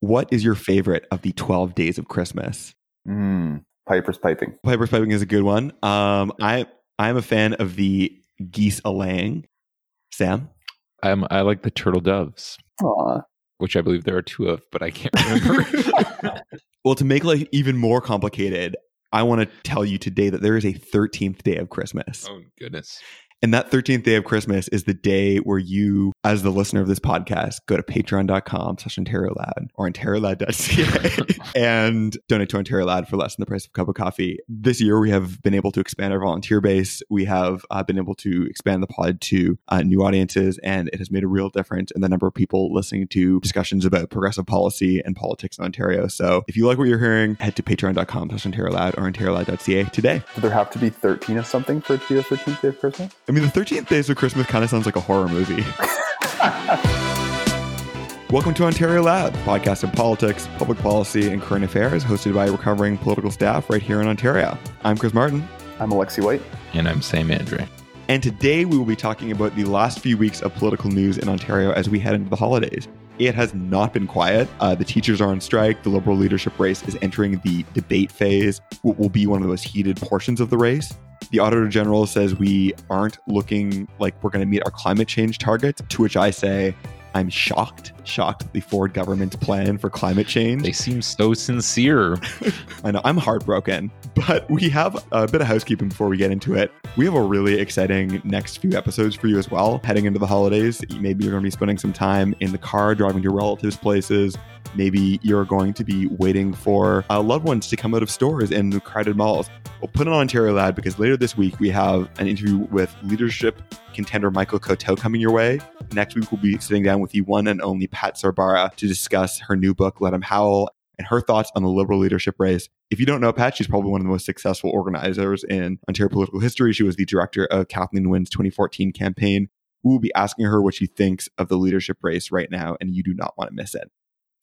what is your favorite of the 12 days of Christmas? Mm, Piper's piping. Piper's piping is a good one. Um, I I'm a fan of the geese a laying. Sam, I'm, I like the turtle doves, Aw. which I believe there are two of, but I can't remember. well, to make life even more complicated, I want to tell you today that there is a 13th day of Christmas. oh goodness! And that 13th day of Christmas is the day where you, as the listener of this podcast, go to patreon.com slash OntarioLad or OntarioLad.ca and donate to Ontario Lad for less than the price of a cup of coffee. This year, we have been able to expand our volunteer base. We have uh, been able to expand the pod to uh, new audiences, and it has made a real difference in the number of people listening to discussions about progressive policy and politics in Ontario. So if you like what you're hearing, head to patreon.com slash OntarioLad or OntarioLad.ca today. Do there have to be 13 of something for it to be the 13th day of Christmas? I mean, the 13th days of Christmas kind of sounds like a horror movie. Welcome to Ontario Lad, podcast of politics, public policy, and current affairs, hosted by recovering political staff right here in Ontario. I'm Chris Martin, I'm Alexi White. And I'm Sam Andre. and today we will be talking about the last few weeks of political news in Ontario as we head into the holidays. It has not been quiet. Uh, the teachers are on strike. The Liberal leadership race is entering the debate phase, what will be one of the most heated portions of the race. The Auditor General says we aren't looking like we're going to meet our climate change targets, to which I say, I'm shocked, shocked at the Ford government's plan for climate change. They seem so sincere. I know I'm heartbroken, but we have a bit of housekeeping before we get into it. We have a really exciting next few episodes for you as well. Heading into the holidays, maybe you're going to be spending some time in the car driving to relatives' places. Maybe you're going to be waiting for uh, loved ones to come out of stores in the crowded malls. We'll put it on Ontario Lad because later this week we have an interview with leadership contender Michael Coteau coming your way. Next week we'll be sitting down with the one and only Pat Sorbara to discuss her new book, Let 'Em Howl, and her thoughts on the Liberal leadership race. If you don't know Pat, she's probably one of the most successful organizers in Ontario political history. She was the director of Kathleen Wynne's 2014 campaign. We will be asking her what she thinks of the leadership race right now, and you do not want to miss it.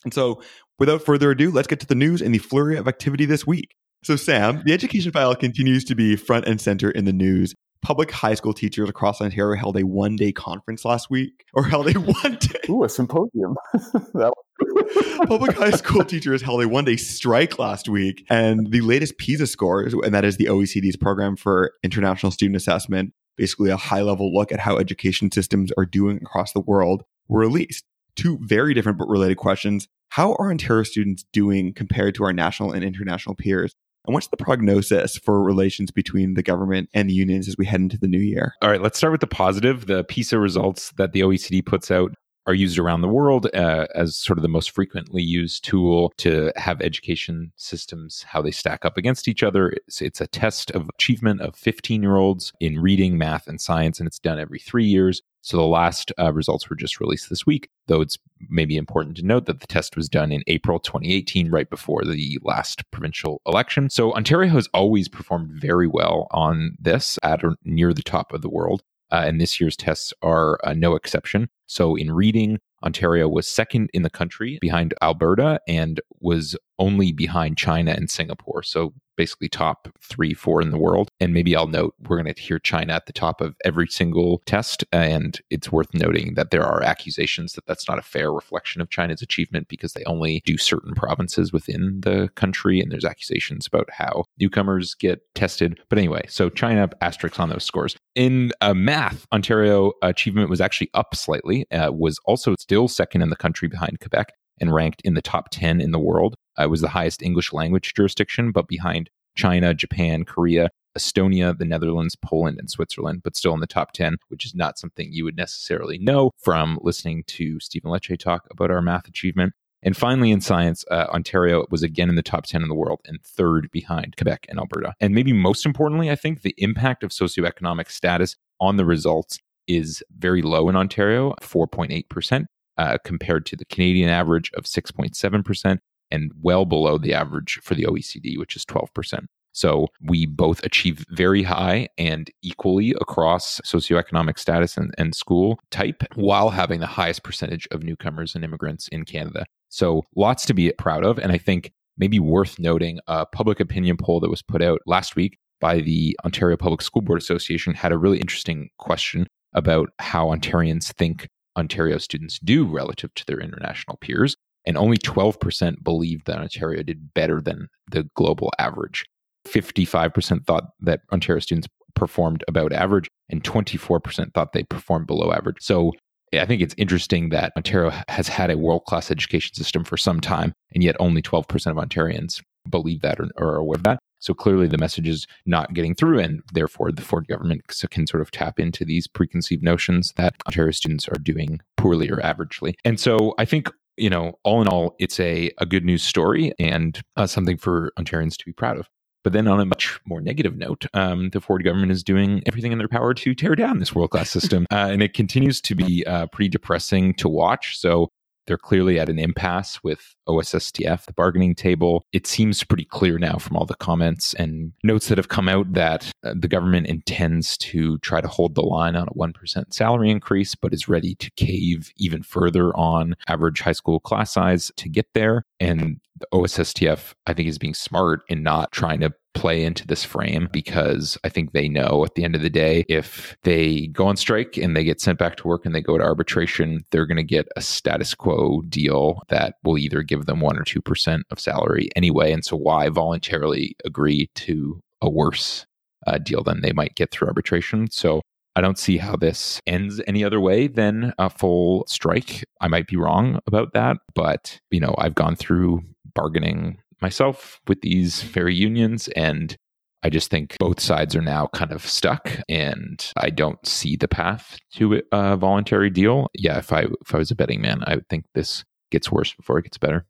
And so, without further ado, let's get to the news and the flurry of activity this week. So, Sam, the education file continues to be front and center in the news. Public high school teachers across Ontario held a one day conference last week, or held a one day. Ooh, a symposium. Public high school teachers held a one day strike last week, and the latest PISA scores, and that is the OECD's program for international student assessment, basically a high level look at how education systems are doing across the world, were released. Two very different but related questions. How are Ontario students doing compared to our national and international peers? And what's the prognosis for relations between the government and the unions as we head into the new year? All right, let's start with the positive. The PISA results that the OECD puts out are used around the world uh, as sort of the most frequently used tool to have education systems how they stack up against each other. It's, it's a test of achievement of 15 year olds in reading, math, and science, and it's done every three years. So the last uh, results were just released this week, though it's maybe important to note that the test was done in April 2018, right before the last provincial election. So Ontario has always performed very well on this at or near the top of the world. Uh, and this year's tests are uh, no exception. So, in reading, Ontario was second in the country behind Alberta and was only behind China and Singapore. So, basically, top three, four in the world. And maybe I'll note we're going to hear China at the top of every single test. And it's worth noting that there are accusations that that's not a fair reflection of China's achievement because they only do certain provinces within the country. And there's accusations about how newcomers get tested. But anyway, so China asterisks on those scores. In uh, math, Ontario achievement was actually up slightly, uh, was also still second in the country behind Quebec and ranked in the top 10 in the world. It was the highest English language jurisdiction, but behind China, Japan, Korea, Estonia, the Netherlands, Poland, and Switzerland, but still in the top 10, which is not something you would necessarily know from listening to Stephen Lecce talk about our math achievement. And finally, in science, uh, Ontario was again in the top 10 in the world and third behind Quebec and Alberta. And maybe most importantly, I think the impact of socioeconomic status on the results is very low in Ontario, 4.8%, uh, compared to the Canadian average of 6.7%, and well below the average for the OECD, which is 12%. So we both achieve very high and equally across socioeconomic status and, and school type while having the highest percentage of newcomers and immigrants in Canada. So lots to be proud of. And I think maybe worth noting a public opinion poll that was put out last week by the Ontario Public School Board Association had a really interesting question about how Ontarians think Ontario students do relative to their international peers. and only 12% believed that Ontario did better than the global average. 55% thought that Ontario students performed about average, and 24% thought they performed below average. So I think it's interesting that Ontario has had a world class education system for some time, and yet only 12% of Ontarians believe that or, or are aware of that. So clearly the message is not getting through, and therefore the Ford government can sort of tap into these preconceived notions that Ontario students are doing poorly or averagely. And so I think you know, all in all, it's a, a good news story and uh, something for Ontarians to be proud of. But then, on a much more negative note, um, the Ford government is doing everything in their power to tear down this world class system. Uh, and it continues to be uh, pretty depressing to watch. So, they're clearly at an impasse with OSSTF, the bargaining table. It seems pretty clear now from all the comments and notes that have come out that uh, the government intends to try to hold the line on a 1% salary increase, but is ready to cave even further on average high school class size to get there. And the OSSTF, I think, is being smart in not trying to play into this frame because I think they know at the end of the day, if they go on strike and they get sent back to work and they go to arbitration, they're going to get a status quo deal that will either give them one or 2% of salary anyway. And so, why voluntarily agree to a worse uh, deal than they might get through arbitration? So, I don't see how this ends any other way than a full strike. I might be wrong about that, but you know, I've gone through bargaining myself with these very unions and I just think both sides are now kind of stuck, and I don't see the path to a voluntary deal. Yeah, if I if I was a betting man, I would think this gets worse before it gets better.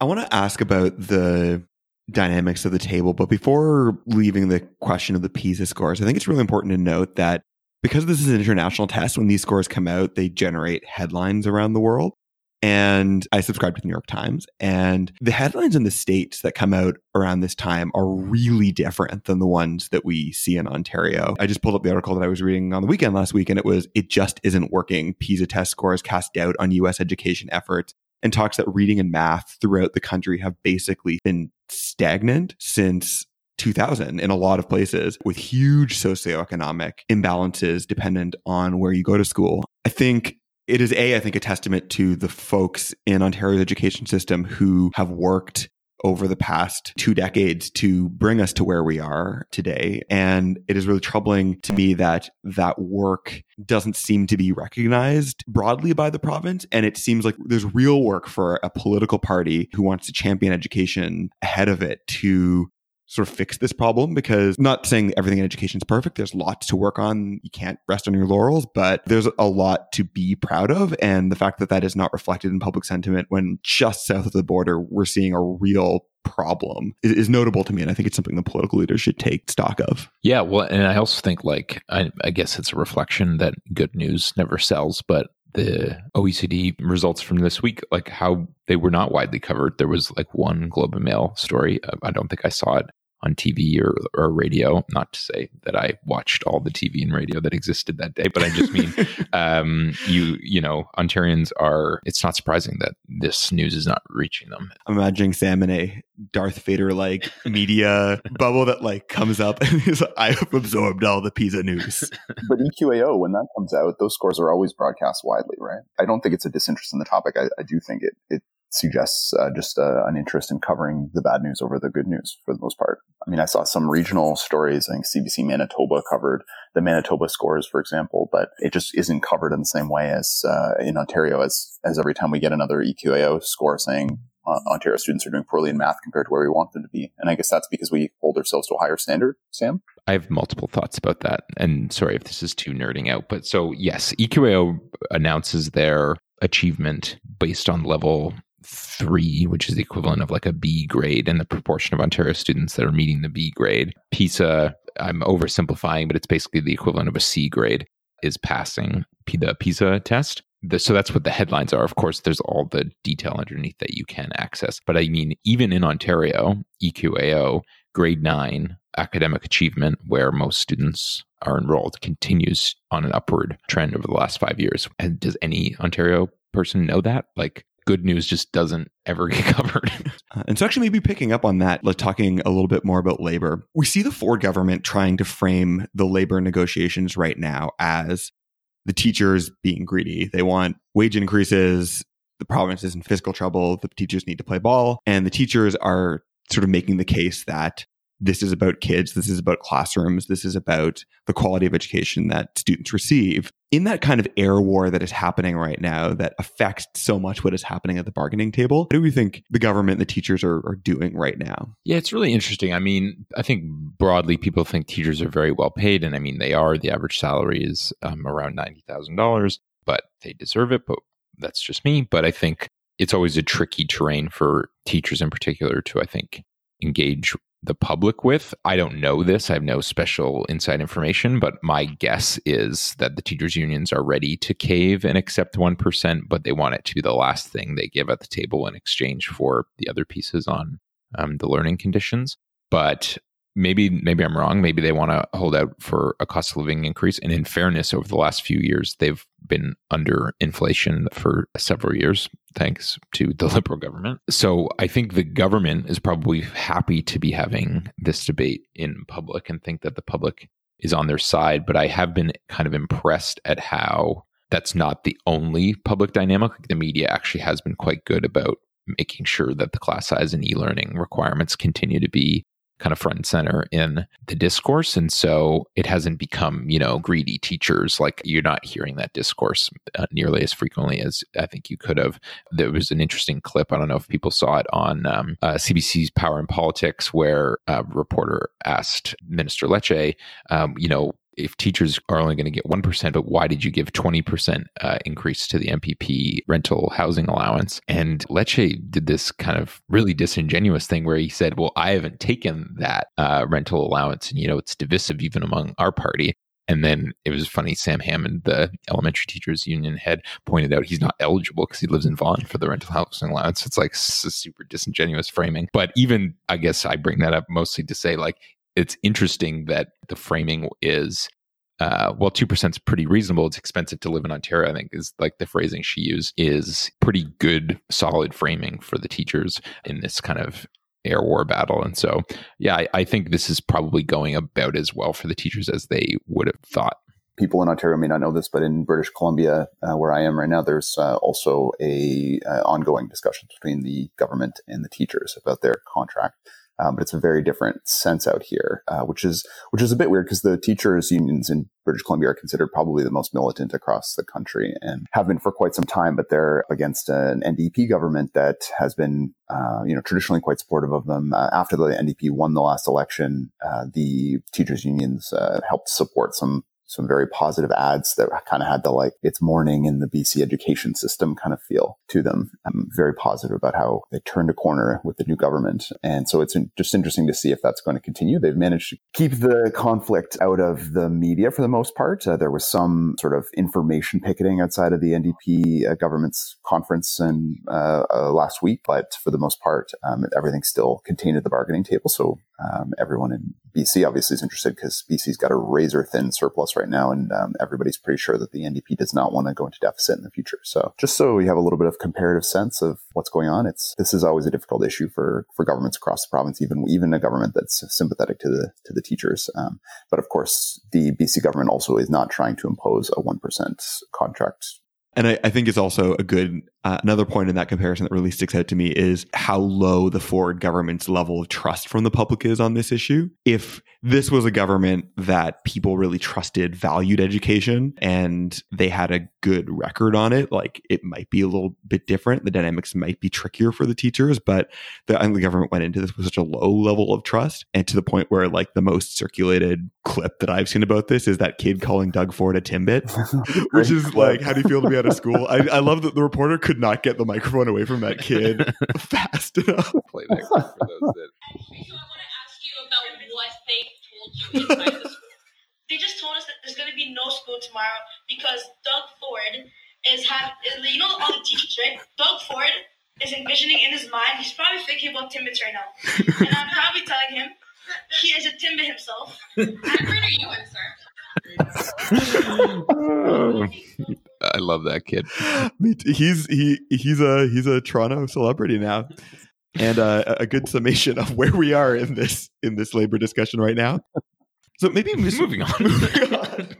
I want to ask about the dynamics of the table, but before leaving the question of the PISA scores, I think it's really important to note that because this is an international test, when these scores come out, they generate headlines around the world and I subscribe to the New York Times. And the headlines in the States that come out around this time are really different than the ones that we see in Ontario. I just pulled up the article that I was reading on the weekend last week, and it was It Just Isn't Working. PISA test scores cast doubt on US education efforts and talks that reading and math throughout the country have basically been stagnant since 2000 in a lot of places with huge socioeconomic imbalances dependent on where you go to school. I think it is a i think a testament to the folks in ontario's education system who have worked over the past two decades to bring us to where we are today. And it is really troubling to me that that work doesn't seem to be recognized broadly by the province. And it seems like there's real work for a political party who wants to champion education ahead of it to sort of fix this problem because not saying everything in education is perfect. There's lots to work on. You can't rest on your laurels, but there's a lot to be proud of. And the fact that that is not reflected in public sentiment when just south of the border, we're seeing a real problem is, is, notable to me. And I think it's something the political leaders should take stock of. Yeah. Well, and I also think like, I, I guess it's a reflection that good news never sells, but the OECD results from this week, like how they were not widely covered. There was like one Globe and Mail story. I don't think I saw it on TV or, or radio. Not to say that I watched all the TV and radio that existed that day, but I just mean, um, you you know, Ontarians are. It's not surprising that this news is not reaching them. I'm imagining Sam in a Darth Vader like media bubble that like comes up and he's like I have absorbed all the PISA news. But EQAO, when that comes out, those scores are always broadcast widely, right? I don't think it's a disinterest in the topic. I, I do think it it suggests uh, just uh, an interest in covering the bad news over the good news for the most part. I mean, I saw some regional stories. I think CBC Manitoba covered the Manitoba scores, for example, but it just isn't covered in the same way as uh, in Ontario. As as every time we get another EQAO score saying uh, Ontario students are doing poorly in math compared to where we want them to be, and I guess that's because we hold ourselves to a higher standard. Sam, I have multiple thoughts about that, and sorry if this is too nerding out, but so yes, EQAO announces their achievement based on level three, which is the equivalent of like a B grade, and the proportion of Ontario students that are meeting the B grade. PISA, I'm oversimplifying, but it's basically the equivalent of a C grade, is passing the PISA test. So that's what the headlines are. Of course, there's all the detail underneath that you can access. But I mean, even in Ontario, EQAO, grade nine academic achievement, where most students are enrolled, continues on an upward trend over the last five years. And does any Ontario person know that? Like, good news just doesn't ever get covered. uh, and so, actually, maybe picking up on that, like talking a little bit more about labor, we see the Ford government trying to frame the labor negotiations right now as the teachers being greedy. They want wage increases. the province is in fiscal trouble, the teachers need to play ball, and the teachers are sort of making the case that this is about kids, this is about classrooms, this is about the quality of education that students receive. In that kind of air war that is happening right now that affects so much what is happening at the bargaining table, what do we think the government the teachers are, are doing right now? Yeah, it's really interesting. I mean, I think broadly people think teachers are very well paid, and I mean, they are. The average salary is um, around $90,000, but they deserve it. But that's just me. But I think it's always a tricky terrain for teachers in particular to, I think, engage the public with. I don't know this. I have no special inside information, but my guess is that the teachers' unions are ready to cave and accept 1%, but they want it to be the last thing they give at the table in exchange for the other pieces on um, the learning conditions. But maybe maybe I'm wrong. Maybe they want to hold out for a cost of living increase. And in fairness, over the last few years, they've been under inflation for several years, thanks to the liberal government. So I think the government is probably happy to be having this debate in public and think that the public is on their side. But I have been kind of impressed at how that's not the only public dynamic. The media actually has been quite good about making sure that the class size and e-learning requirements continue to be kind of front and center in the discourse. And so it hasn't become, you know, greedy teachers. Like you're not hearing that discourse uh, nearly as frequently as I think you could have. There was an interesting clip. I don't know if people saw it on um, uh, CBC's Power and Politics, where a reporter asked Minister Lecce, um, you know, if teachers are only going to get 1%, but why did you give 20% uh, increase to the MPP rental housing allowance? And Lecce did this kind of really disingenuous thing where he said, well, I haven't taken that uh, rental allowance and, you know, it's divisive even among our party. And then it was funny. Sam Hammond, the elementary teachers union head, pointed out he's not eligible because he lives in Vaughan for the rental housing allowance. It's like super disingenuous framing. But even, I guess I bring that up mostly to say, like, it's interesting that the framing is uh, well, two percent is pretty reasonable. It's expensive to live in Ontario. I think is like the phrasing she used is pretty good, solid framing for the teachers in this kind of air war battle. And so, yeah, I, I think this is probably going about as well for the teachers as they would have thought. People in Ontario may not know this, but in British Columbia, uh, where I am right now, there's uh, also a uh, ongoing discussion between the government and the teachers about their contract. Um, but it's a very different sense out here, uh, which is which is a bit weird because the teachers unions in British Columbia are considered probably the most militant across the country and have been for quite some time. But they're against an NDP government that has been, uh, you know, traditionally quite supportive of them. Uh, after the NDP won the last election, uh, the teachers unions uh, helped support some some very positive ads that kind of had the like it's morning in the BC education system kind of feel to them. I'm very positive about how they turned a corner with the new government. And so it's just interesting to see if that's going to continue. They've managed to keep the conflict out of the media for the most part. Uh, there was some sort of information picketing outside of the NDP uh, government's conference and uh, uh, last week, but for the most part, um, everything's still contained at the bargaining table. So um, everyone in BC obviously is interested because BC's got a razor thin surplus right now, and um, everybody's pretty sure that the NDP does not want to go into deficit in the future. So just so you have a little bit of comparative sense of what's going on, it's this is always a difficult issue for for governments across the province, even even a government that's sympathetic to the to the teachers. Um, but of course, the BC government also is not trying to impose a one percent contract and I, I, think it's also a good uh, another point in that comparison that really sticks out to me is how low the Ford government's level of trust from the public is on this issue. If this was a government that people really trusted, valued education, and they had a good record on it, like it might be a little bit different. The dynamics might be trickier for the teachers, but the, the government went into this with such a low level of trust, and to the point where like the most circulated clip that I've seen about this is that kid calling Doug Ford a timbit, which is like, how do you feel to be out of school? I, I love that the reporter could not get the microphone away from that kid fast enough. Play that for those that you inside the school. They just told us that there's going to be no school tomorrow because Doug Ford is have you know all the teachers right. Doug Ford is envisioning in his mind. He's probably thinking about Timbits right now, and I'm probably telling him he is a Timbit himself. I'm are you in, sir? I love that kid. He's he he's a he's a Toronto celebrity now and uh, a good summation of where we are in this in this labor discussion right now. So maybe moving on. moving on.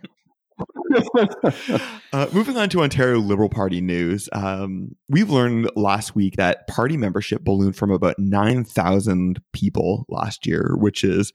uh, moving on to Ontario Liberal Party news, um, we've learned last week that party membership ballooned from about 9,000 people last year, which is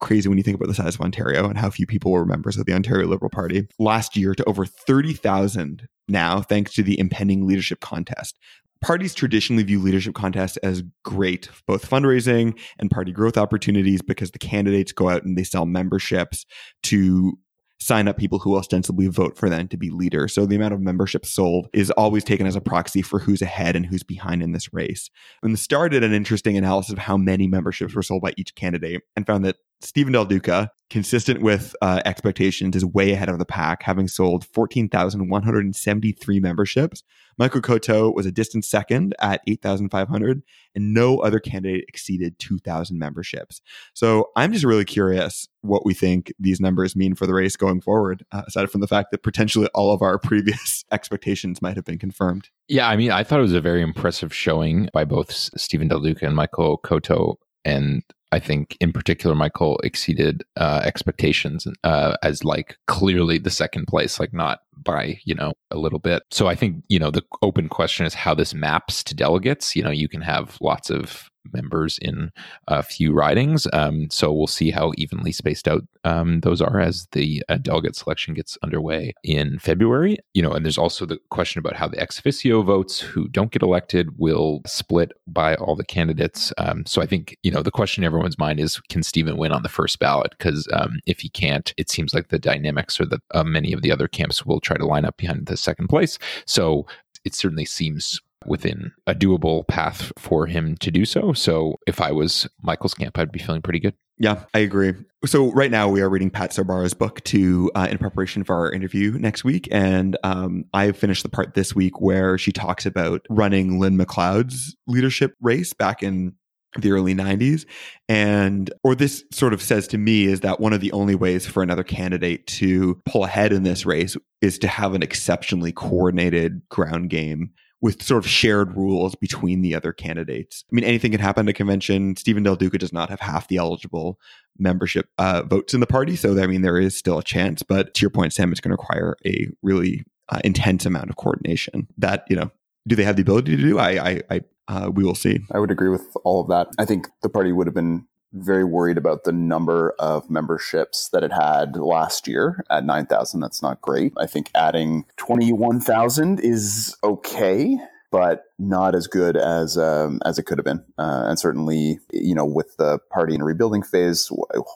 crazy when you think about the size of Ontario and how few people were members of the Ontario Liberal Party last year to over 30,000 now, thanks to the impending leadership contest. Parties traditionally view leadership contests as great, both fundraising and party growth opportunities, because the candidates go out and they sell memberships to sign up people who ostensibly vote for them to be leader. So the amount of membership sold is always taken as a proxy for who's ahead and who's behind in this race. And the Star did an interesting analysis of how many memberships were sold by each candidate and found that Stephen Del Duca, consistent with uh, expectations, is way ahead of the pack, having sold 14,173 memberships. Michael Coteau was a distant second at 8,500, and no other candidate exceeded 2,000 memberships. So I'm just really curious what we think these numbers mean for the race going forward, uh, aside from the fact that potentially all of our previous expectations might have been confirmed. Yeah, I mean, I thought it was a very impressive showing by both Stephen Del Duca and Michael Coteau. And I think in particular, Michael exceeded uh, expectations uh, as like clearly the second place, like not by, you know, a little bit. So I think, you know, the open question is how this maps to delegates. You know, you can have lots of members in a few ridings. Um, so we'll see how evenly spaced out um, those are as the uh, delegate selection gets underway in February. You know, and there's also the question about how the ex officio votes who don't get elected will split by all the candidates. Um, so I think you know the question in everyone's mind is can Stephen win on the first ballot? Because um, if he can't, it seems like the dynamics or that uh, many of the other camps will try to line up behind the second place. So it certainly seems within a doable path for him to do so. So if I was Michael's camp, I'd be feeling pretty good. Yeah, I agree. So right now we are reading Pat Sorbara's book to uh, in preparation for our interview next week, and um, I finished the part this week where she talks about running Lynn McLeod's leadership race back in the early 90s and or this sort of says to me is that one of the only ways for another candidate to pull ahead in this race is to have an exceptionally coordinated ground game with sort of shared rules between the other candidates. I mean, anything can happen at a convention. Stephen Del Duca does not have half the eligible membership uh, votes in the party. So, I mean, there is still a chance. But to your point, Sam, it's going to require a really uh, intense amount of coordination that, you know, do they have the ability to do? I, I, I uh, we will see. I would agree with all of that. I think the party would have been very worried about the number of memberships that it had last year at 9,000. That's not great. I think adding 21,000 is okay, but not as good as um, as it could have been. Uh, and certainly, you know, with the party in a rebuilding phase,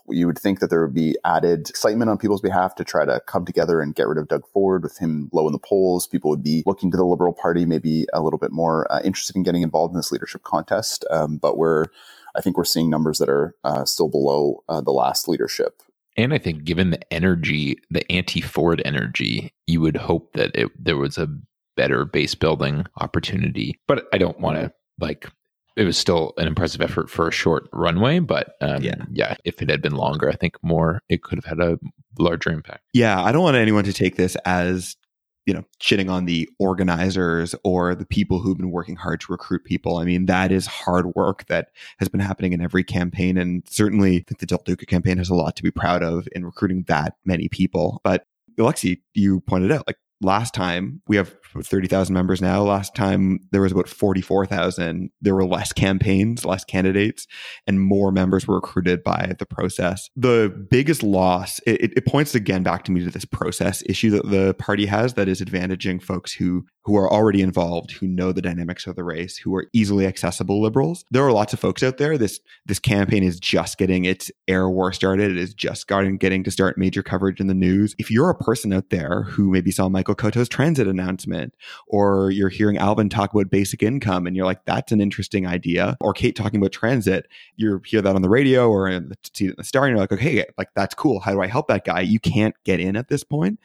you would think that there would be added excitement on people's behalf to try to come together and get rid of Doug Ford with him low in the polls. People would be looking to the Liberal Party, maybe a little bit more uh, interested in getting involved in this leadership contest. Um, but we're I think we're seeing numbers that are uh, still below uh, the last leadership. And I think, given the energy, the anti-Ford energy, you would hope that it, there was a better base building opportunity. But I don't want to like. It was still an impressive effort for a short runway, but um, yeah, yeah. If it had been longer, I think more it could have had a larger impact. Yeah, I don't want anyone to take this as you know, shitting on the organizers or the people who've been working hard to recruit people. I mean, that is hard work that has been happening in every campaign. And certainly I think the Del Duca campaign has a lot to be proud of in recruiting that many people. But Alexi, you pointed out, like last time we have 30,000 members now. Last time there was about 44,000. There were less campaigns, less candidates, and more members were recruited by the process. The biggest loss, it, it points again back to me to this process issue that the party has that is advantaging folks who who are already involved, who know the dynamics of the race, who are easily accessible liberals. There are lots of folks out there. This this campaign is just getting its air war started. It is just starting getting to start major coverage in the news. If you're a person out there who maybe saw Michael Coteau's transit announcement, or you're hearing Alvin talk about basic income, and you're like, that's an interesting idea, or Kate talking about transit, you hear that on the radio or see it in the star, and you're like, okay, like that's cool. How do I help that guy? You can't get in at this point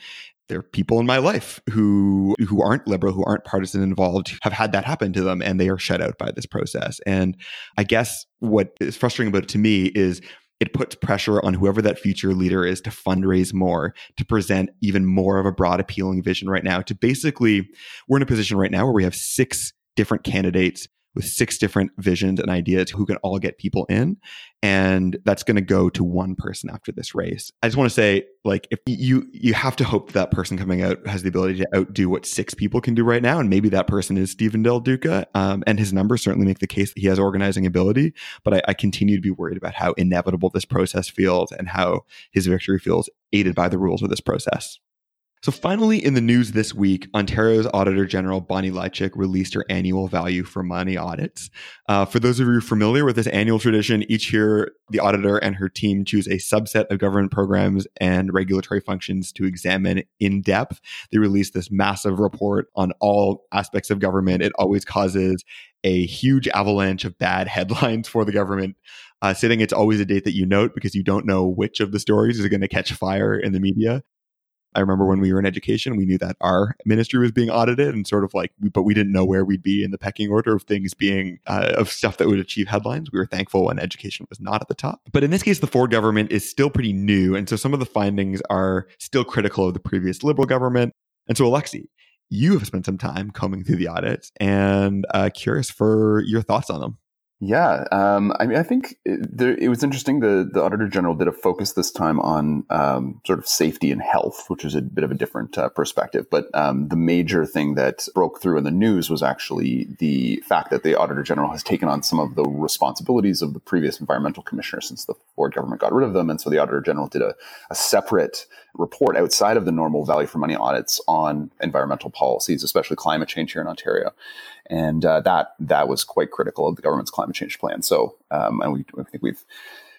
there are people in my life who who aren't liberal who aren't partisan involved have had that happen to them and they are shut out by this process and i guess what is frustrating about it to me is it puts pressure on whoever that future leader is to fundraise more to present even more of a broad appealing vision right now to basically we're in a position right now where we have six different candidates with six different visions and ideas who can all get people in. And that's going to go to one person after this race. I just want to say, like, if you you have to hope that person coming out has the ability to outdo what six people can do right now, and maybe that person is Stephen Del Duca. Um, and his numbers certainly make the case that he has organizing ability. But I, I continue to be worried about how inevitable this process feels and how his victory feels aided by the rules of this process. So, finally, in the news this week, Ontario's Auditor General Bonnie Lysyk released her annual value for money audits. Uh, for those of you familiar with this annual tradition, each year the auditor and her team choose a subset of government programs and regulatory functions to examine in depth. They release this massive report on all aspects of government. It always causes a huge avalanche of bad headlines for the government. Uh, sitting, it's always a date that you note because you don't know which of the stories is going to catch fire in the media. I remember when we were in education, we knew that our ministry was being audited and sort of like, but we didn't know where we'd be in the pecking order of things being, uh, of stuff that would achieve headlines. We were thankful when education was not at the top. But in this case, the Ford government is still pretty new. And so some of the findings are still critical of the previous Liberal government. And so, Alexi, you have spent some time combing through the audits and uh, curious for your thoughts on them. Yeah, um, I mean, I think it, there, it, was interesting. The the Auditor General did a focus this time on um, sort of safety and health, which is a bit of a different uh, perspective. But um, the major thing that broke through in the news was actually the fact that the Auditor General has taken on some of the responsibilities of the previous environmental commissioner since the Ford government got rid of them, and so the Auditor General did a, a separate report outside of the normal value for money audits on environmental policies, especially climate change here in Ontario and uh, that that was quite critical of the government's climate change plan. So, um, and we I think we've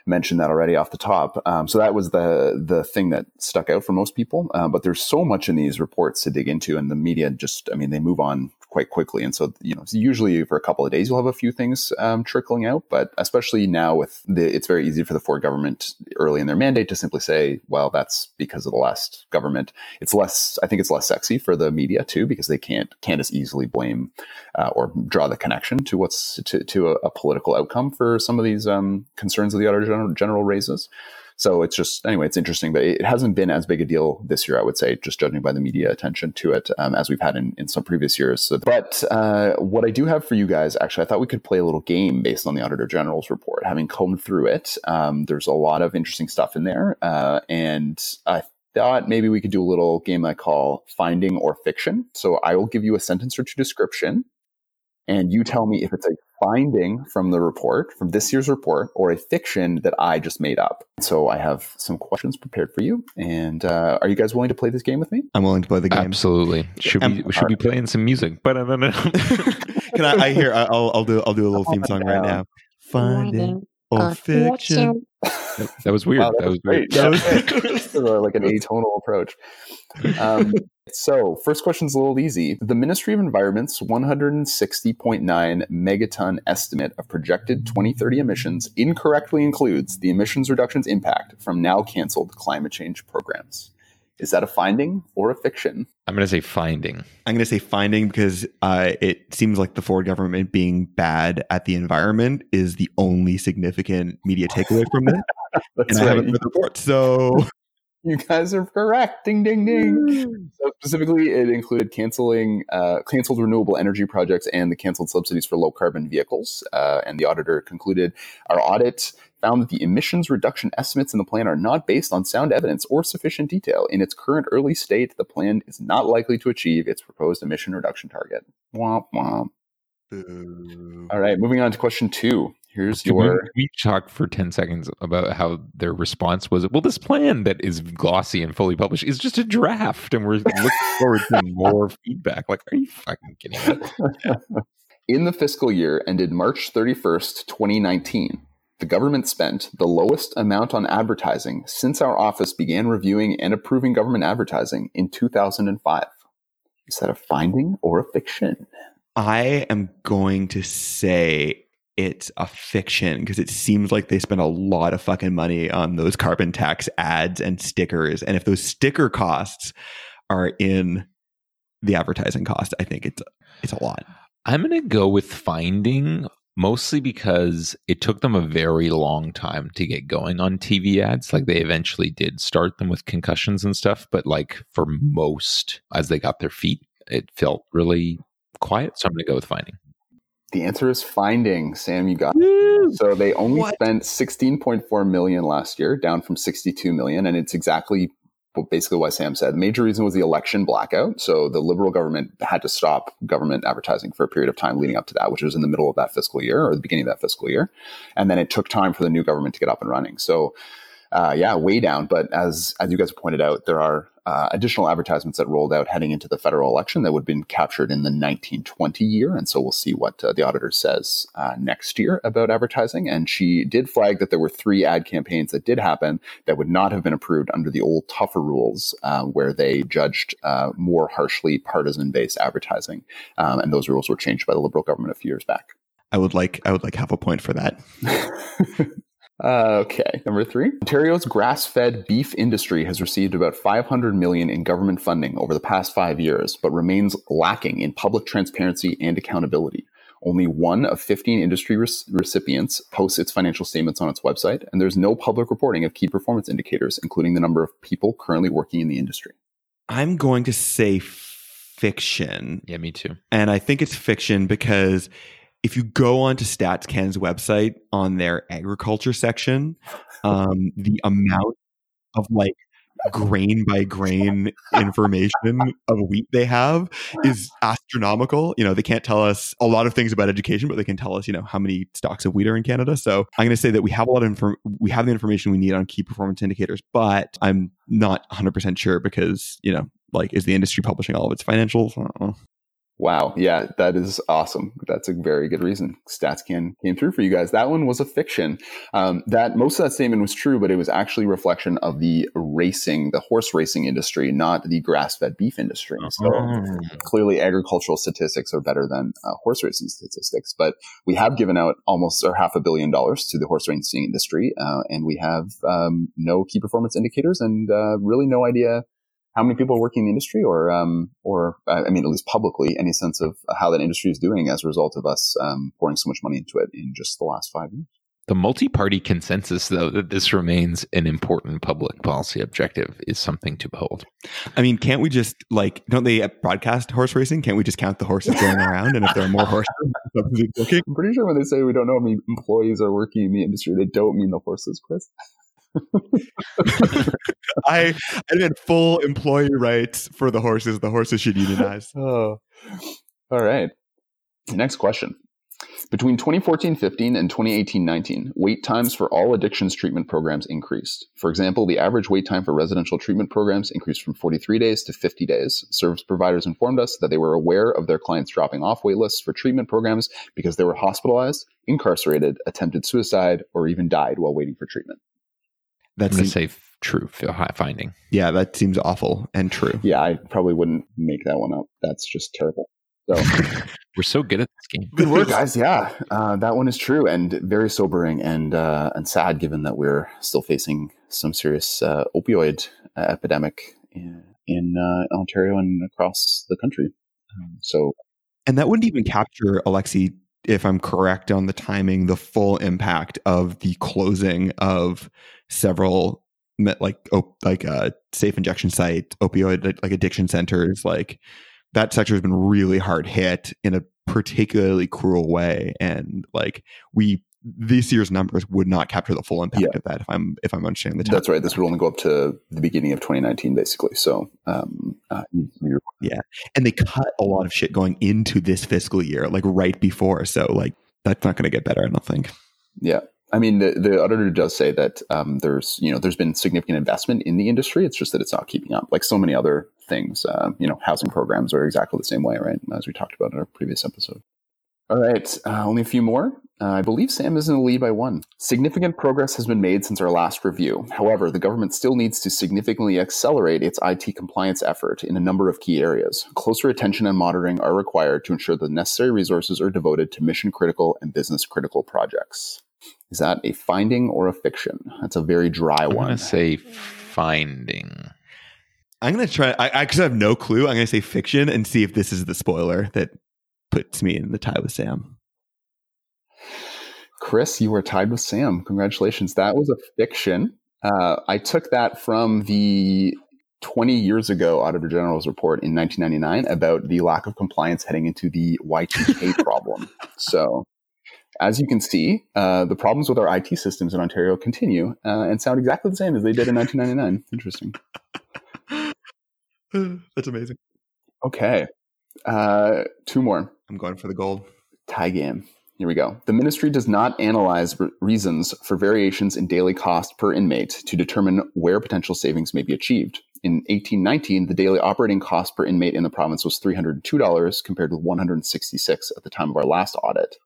mentioned that already off the top. Um, so that was the the thing that stuck out for most people. Uh, but there's so much in these reports to dig into, and the media just I mean they move on quite quickly. And so, you know, usually for a couple of days, you'll have a few things um, trickling out. But especially now with the, it's very easy for the Ford government early in their mandate to simply say, well, that's because of the last government. It's less, I think it's less sexy for the media too, because they can't, can't as easily blame uh, or draw the connection to what's to, to a, a, political outcome for some of these um, concerns of the Auditor General, General raises. So it's just anyway, it's interesting, but it hasn't been as big a deal this year, I would say, just judging by the media attention to it um, as we've had in, in some previous years. So, but uh, what I do have for you guys, actually, I thought we could play a little game based on the Auditor General's report. Having combed through it, um, there's a lot of interesting stuff in there, uh, and I thought maybe we could do a little game I call finding or fiction. So I will give you a sentence or two description, and you tell me if it's a finding from the report, from this year's report, or a fiction that I just made up. So I have some questions prepared for you. And uh, are you guys willing to play this game with me? I'm willing to play the game. Absolutely. Should we, we should be playing some music? But Can I, I hear? I'll, I'll do. I'll do a little theme song right now. Finding or fiction. That was weird. Wow, that, that, was, great. That was like an atonal approach. Um, so, first question is a little easy. The Ministry of Environment's 160.9 megaton estimate of projected 2030 emissions incorrectly includes the emissions reductions impact from now canceled climate change programs. Is that a finding or a fiction? I'm going to say finding. I'm going to say finding because uh, it seems like the Ford government being bad at the environment is the only significant media takeaway from it. And right. I haven't read the report, so you guys are correct. Ding, ding, ding. so specifically, it included canceling uh, canceled renewable energy projects and the canceled subsidies for low carbon vehicles. Uh, and the auditor concluded our audit found that the emissions reduction estimates in the plan are not based on sound evidence or sufficient detail. In its current early state, the plan is not likely to achieve its proposed emission reduction target. Womp womp. All right, moving on to question two. Here's can your. We, we talk for 10 seconds about how their response was well, this plan that is glossy and fully published is just a draft, and we're looking forward to more feedback. Like, are you fucking kidding me? In the fiscal year ended March 31st, 2019, the government spent the lowest amount on advertising since our office began reviewing and approving government advertising in 2005. Is that a finding or a fiction? I am going to say it's a fiction because it seems like they spend a lot of fucking money on those carbon tax ads and stickers. And if those sticker costs are in the advertising cost, I think it's it's a lot. I'm to go with finding mostly because it took them a very long time to get going on TV ads. Like they eventually did start them with concussions and stuff, but like for most, as they got their feet, it felt really quiet. So I'm to go with finding. The answer is finding. Sam, you got it. So they only What? spent 16.4 million last year, down from 62 million, and it's exactly basically what Sam said. The major reason was the election blackout. So the Liberal government had to stop government advertising for a period of time leading up to that, which was in the middle of that fiscal year or the beginning of that fiscal year, and then it took time for the new government to get up and running. So uh, yeah, way down. But as as you guys pointed out, there are uh, additional advertisements that rolled out heading into the federal election that would have been captured in the 1920 year, and so we'll see what uh, the auditor says uh, next year about advertising. And she did flag that there were three ad campaigns that did happen that would not have been approved under the old tougher rules, uh, where they judged uh, more harshly partisan-based advertising, um, and those rules were changed by the Liberal government a few years back. I would like I would like half a point for that. Uh, okay, number three. Ontario's grass-fed beef industry has received about 500 million in government funding over the past five years, but remains lacking in public transparency and accountability. Only one of 15 industry rec- recipients posts its financial statements on its website, and there's no public reporting of key performance indicators, including the number of people currently working in the industry. I'm going to say fiction. Yeah, me too. And I think it's fiction because if you go onto Stats StatsCan's website on their agriculture section, um, the amount of like grain by grain information of wheat they have is astronomical. You know, they can't tell us a lot of things about education, but they can tell us, you know, how many stocks of wheat are in Canada. So I'm going to say that we have a lot of inform- we have the information we need on key performance indicators, but I'm not 100% sure because, you know, like is the industry publishing all of its financials? I don't know. Wow. Yeah, that is awesome. That's a very good reason. StatsCan came through for you guys. That one was a fiction. Um, that most of that statement was true, but it was actually reflection of the racing, the horse racing industry, not the grass-fed beef industry. So Oh. clearly, agricultural statistics are better than uh, horse racing statistics. But we have given out almost or half a billion dollars to the horse racing industry, uh, and we have um, no key performance indicators and uh, really no idea how many people are working in the industry or um, or uh, I mean at least publicly any sense of how that industry is doing as a result of us um, pouring so much money into it in just the last five years. The multi party consensus, though, that this remains an important public policy objective is something to behold. I mean, can't we just like don't they broadcast horse racing? Can't we just count the horses going around? And if there are more horses, something's working. I'm pretty sure when they say we don't know how many employees are working in the industry, they don't mean the horses, Chris. I I meant full employee rights for the horses. The horses should unionize. Oh, all right. Next question. Between 2014-15 and 2018-19, wait times for all addictions treatment programs increased. For example, the average wait time for residential treatment programs increased from 43 days to 50 days. Service providers informed us that they were aware of their clients dropping off wait lists for treatment programs because they were hospitalized, incarcerated, attempted suicide, or even died while waiting for treatment. I'm That's going to say true finding. yeah, that seems awful and true. Yeah, I probably wouldn't make that one up. That's just terrible. So We're so good at this game. Good work, guys. Yeah, uh, that one is true and very sobering and uh, and sad, given that we're still facing some serious uh, opioid uh, epidemic in, in uh, Ontario and across the country. Um, so And that wouldn't even capture Alexi, if I'm correct on the timing, the full impact of the closing of several like op- like uh, safe injection site, opioid like, addiction centers. Like that sector has been really hard hit in a particularly cruel way, and like we this year's numbers would not capture the full impact Yeah. of that. If I'm if I'm understanding the time. that's right. This would only go up to the beginning of 2019, basically. So um, uh, you're and they cut a lot of shit going into this fiscal year, like right before. So like that's not going to get better. I don't think. Yeah. I mean, the, the auditor does say that um, there's, you know, there's been significant investment in the industry. It's just that it's not keeping up, like so many other things. Uh, you know, housing programs are exactly the same way, right? As we talked about in our previous episode. All right, uh, only a few more. Uh, I believe Sam is in the lead by one. Significant progress has been made since our last review. However, the government still needs to significantly accelerate its IT compliance effort in a number of key areas. Closer attention and monitoring are required to ensure the necessary resources are devoted to mission critical and business critical projects. Is that a finding or a fiction? That's a very dry one. I'm one. going to say finding. I'm going to try. I because I have no clue. I'm going to say fiction and see if this is the spoiler that puts me in the tie with Sam. Chris, you are tied with Sam. Congratulations. That was a fiction. Uh, I took that from the 20 years ago Auditor General's report in 1999 about the lack of compliance heading into the Y2K problem. So, as you can see, uh, the problems with our IT systems in Ontario continue uh, and sound exactly the same as they did in 1999. Interesting. That's amazing. Okay. Uh, two more. I'm going for the gold. Tie game. Here we go. The ministry does not analyze re- reasons for variations in daily cost per inmate to determine where potential savings may be achieved. In 1819, the daily operating cost per inmate in the province was $302 compared with 166 at the time of our last audit.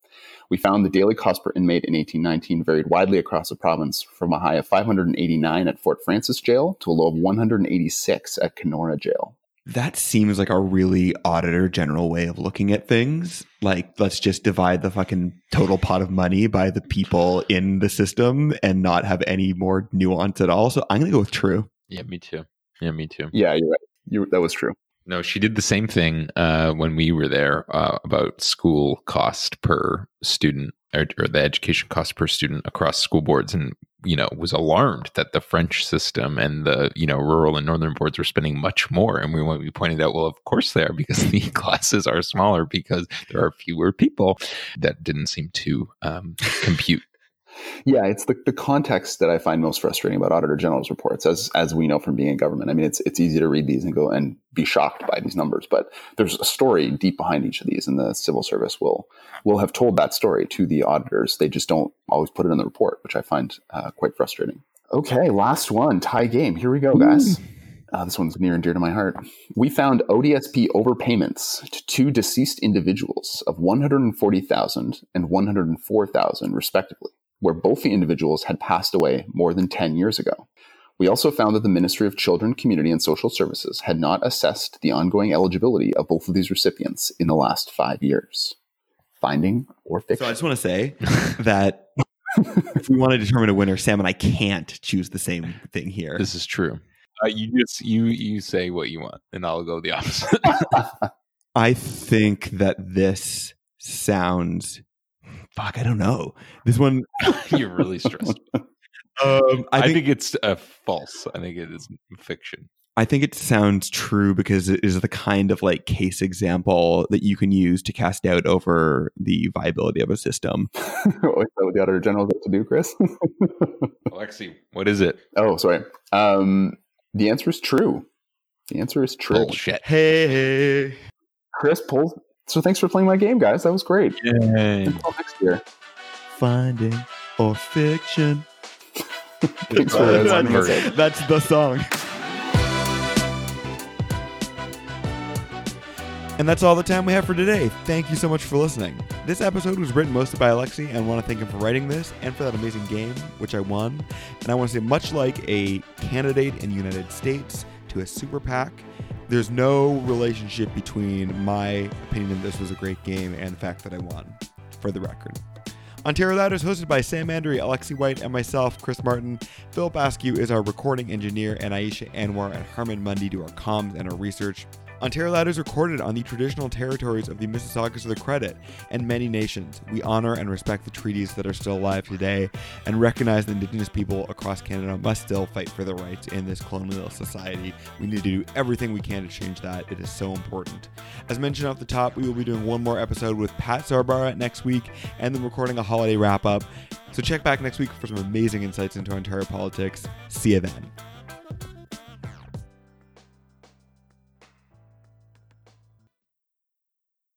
We found the daily cost per inmate in 1819 varied widely across the province from a high of 589 at Fort Frances Jail to a low of 186 at Kenora Jail. That seems like a really auditor general way of looking at things. Like, let's just divide the fucking total pot of money by the people in the system and not have any more nuance at all. So I'm going to go with true. Yeah, me too. Yeah, me too. Yeah, you're right. You, that was true. No, she did the same thing uh, when we were there uh, about school cost per student or, or, the education cost per student across school boards, and you know was alarmed that the French system and the you know rural and northern boards were spending much more. And we we pointed out, well, of course they are because the classes are smaller because there are fewer people. That didn't seem to um, compute yeah, it's the, the context that I find most frustrating about Auditor General's reports, as as we know from being in government. I mean, it's it's easy to read these and go and be shocked by these numbers, but there's a story deep behind each of these, and the civil service will will have told that story to the auditors. They just don't always put it in the report, which I find uh, quite frustrating. Okay, last one, tie game. Here we go, guys. Uh, this one's near and dear to my heart. We found ODSP overpayments to two deceased individuals of 140,000 and 104,000 respectively where both the individuals had passed away more than 10 years ago. We also found that the Ministry of Children, Community and Social Services had not assessed the ongoing eligibility of both of these recipients in the last five years. Finding or fiction? So I just want to say that if we want to determine a winner, Sam and I can't choose the same thing here. This is true. Uh, you just you you say what you want, and I'll go the opposite. I think that this sounds fuck, I don't know. This one, you're really stressed. um, I, I think, think, it's uh, false. I think it is fiction. I think it sounds true because it is the kind of like case example that you can use to cast doubt over the viability of a system. oh, is that what the Auditor General has to do, Chris? Alexi, what is it? Oh, sorry. Um, the answer is true. The answer is true. Bullshit. Hey, Chris pulls so thanks for playing my game, guys. That was great. Yay. Until next year. finding or fiction. Thanks for that's- That's the song. And that's all the time we have for today. Thank you so much for listening. This episode was written mostly by Alexi, and I want to thank him for writing this and for that amazing game, which I won. And I want to say, much like a candidate in the United States to a super PAC, there's no relationship between my opinion that this was a great game and the fact that I won, for the record. Ontario Loud is hosted by Sam Andrey, Alexi White, and myself, Chris Martin. Philip Askew is our recording engineer, and Aisha Anwar and Harmon Mundy do our comms and our research. Ontario Loud is recorded on the traditional territories of the Mississaugas of the Credit and many nations. We honor and respect the treaties that are still alive today and recognize that Indigenous people across Canada must still fight for their rights in this colonial society. We need to do everything we can to change that. It is so important. As mentioned off the top, we will be doing one more episode with Pat Sorbara next week and then recording a holiday wrap up. So check back next week for some amazing insights into Ontario politics. See you then.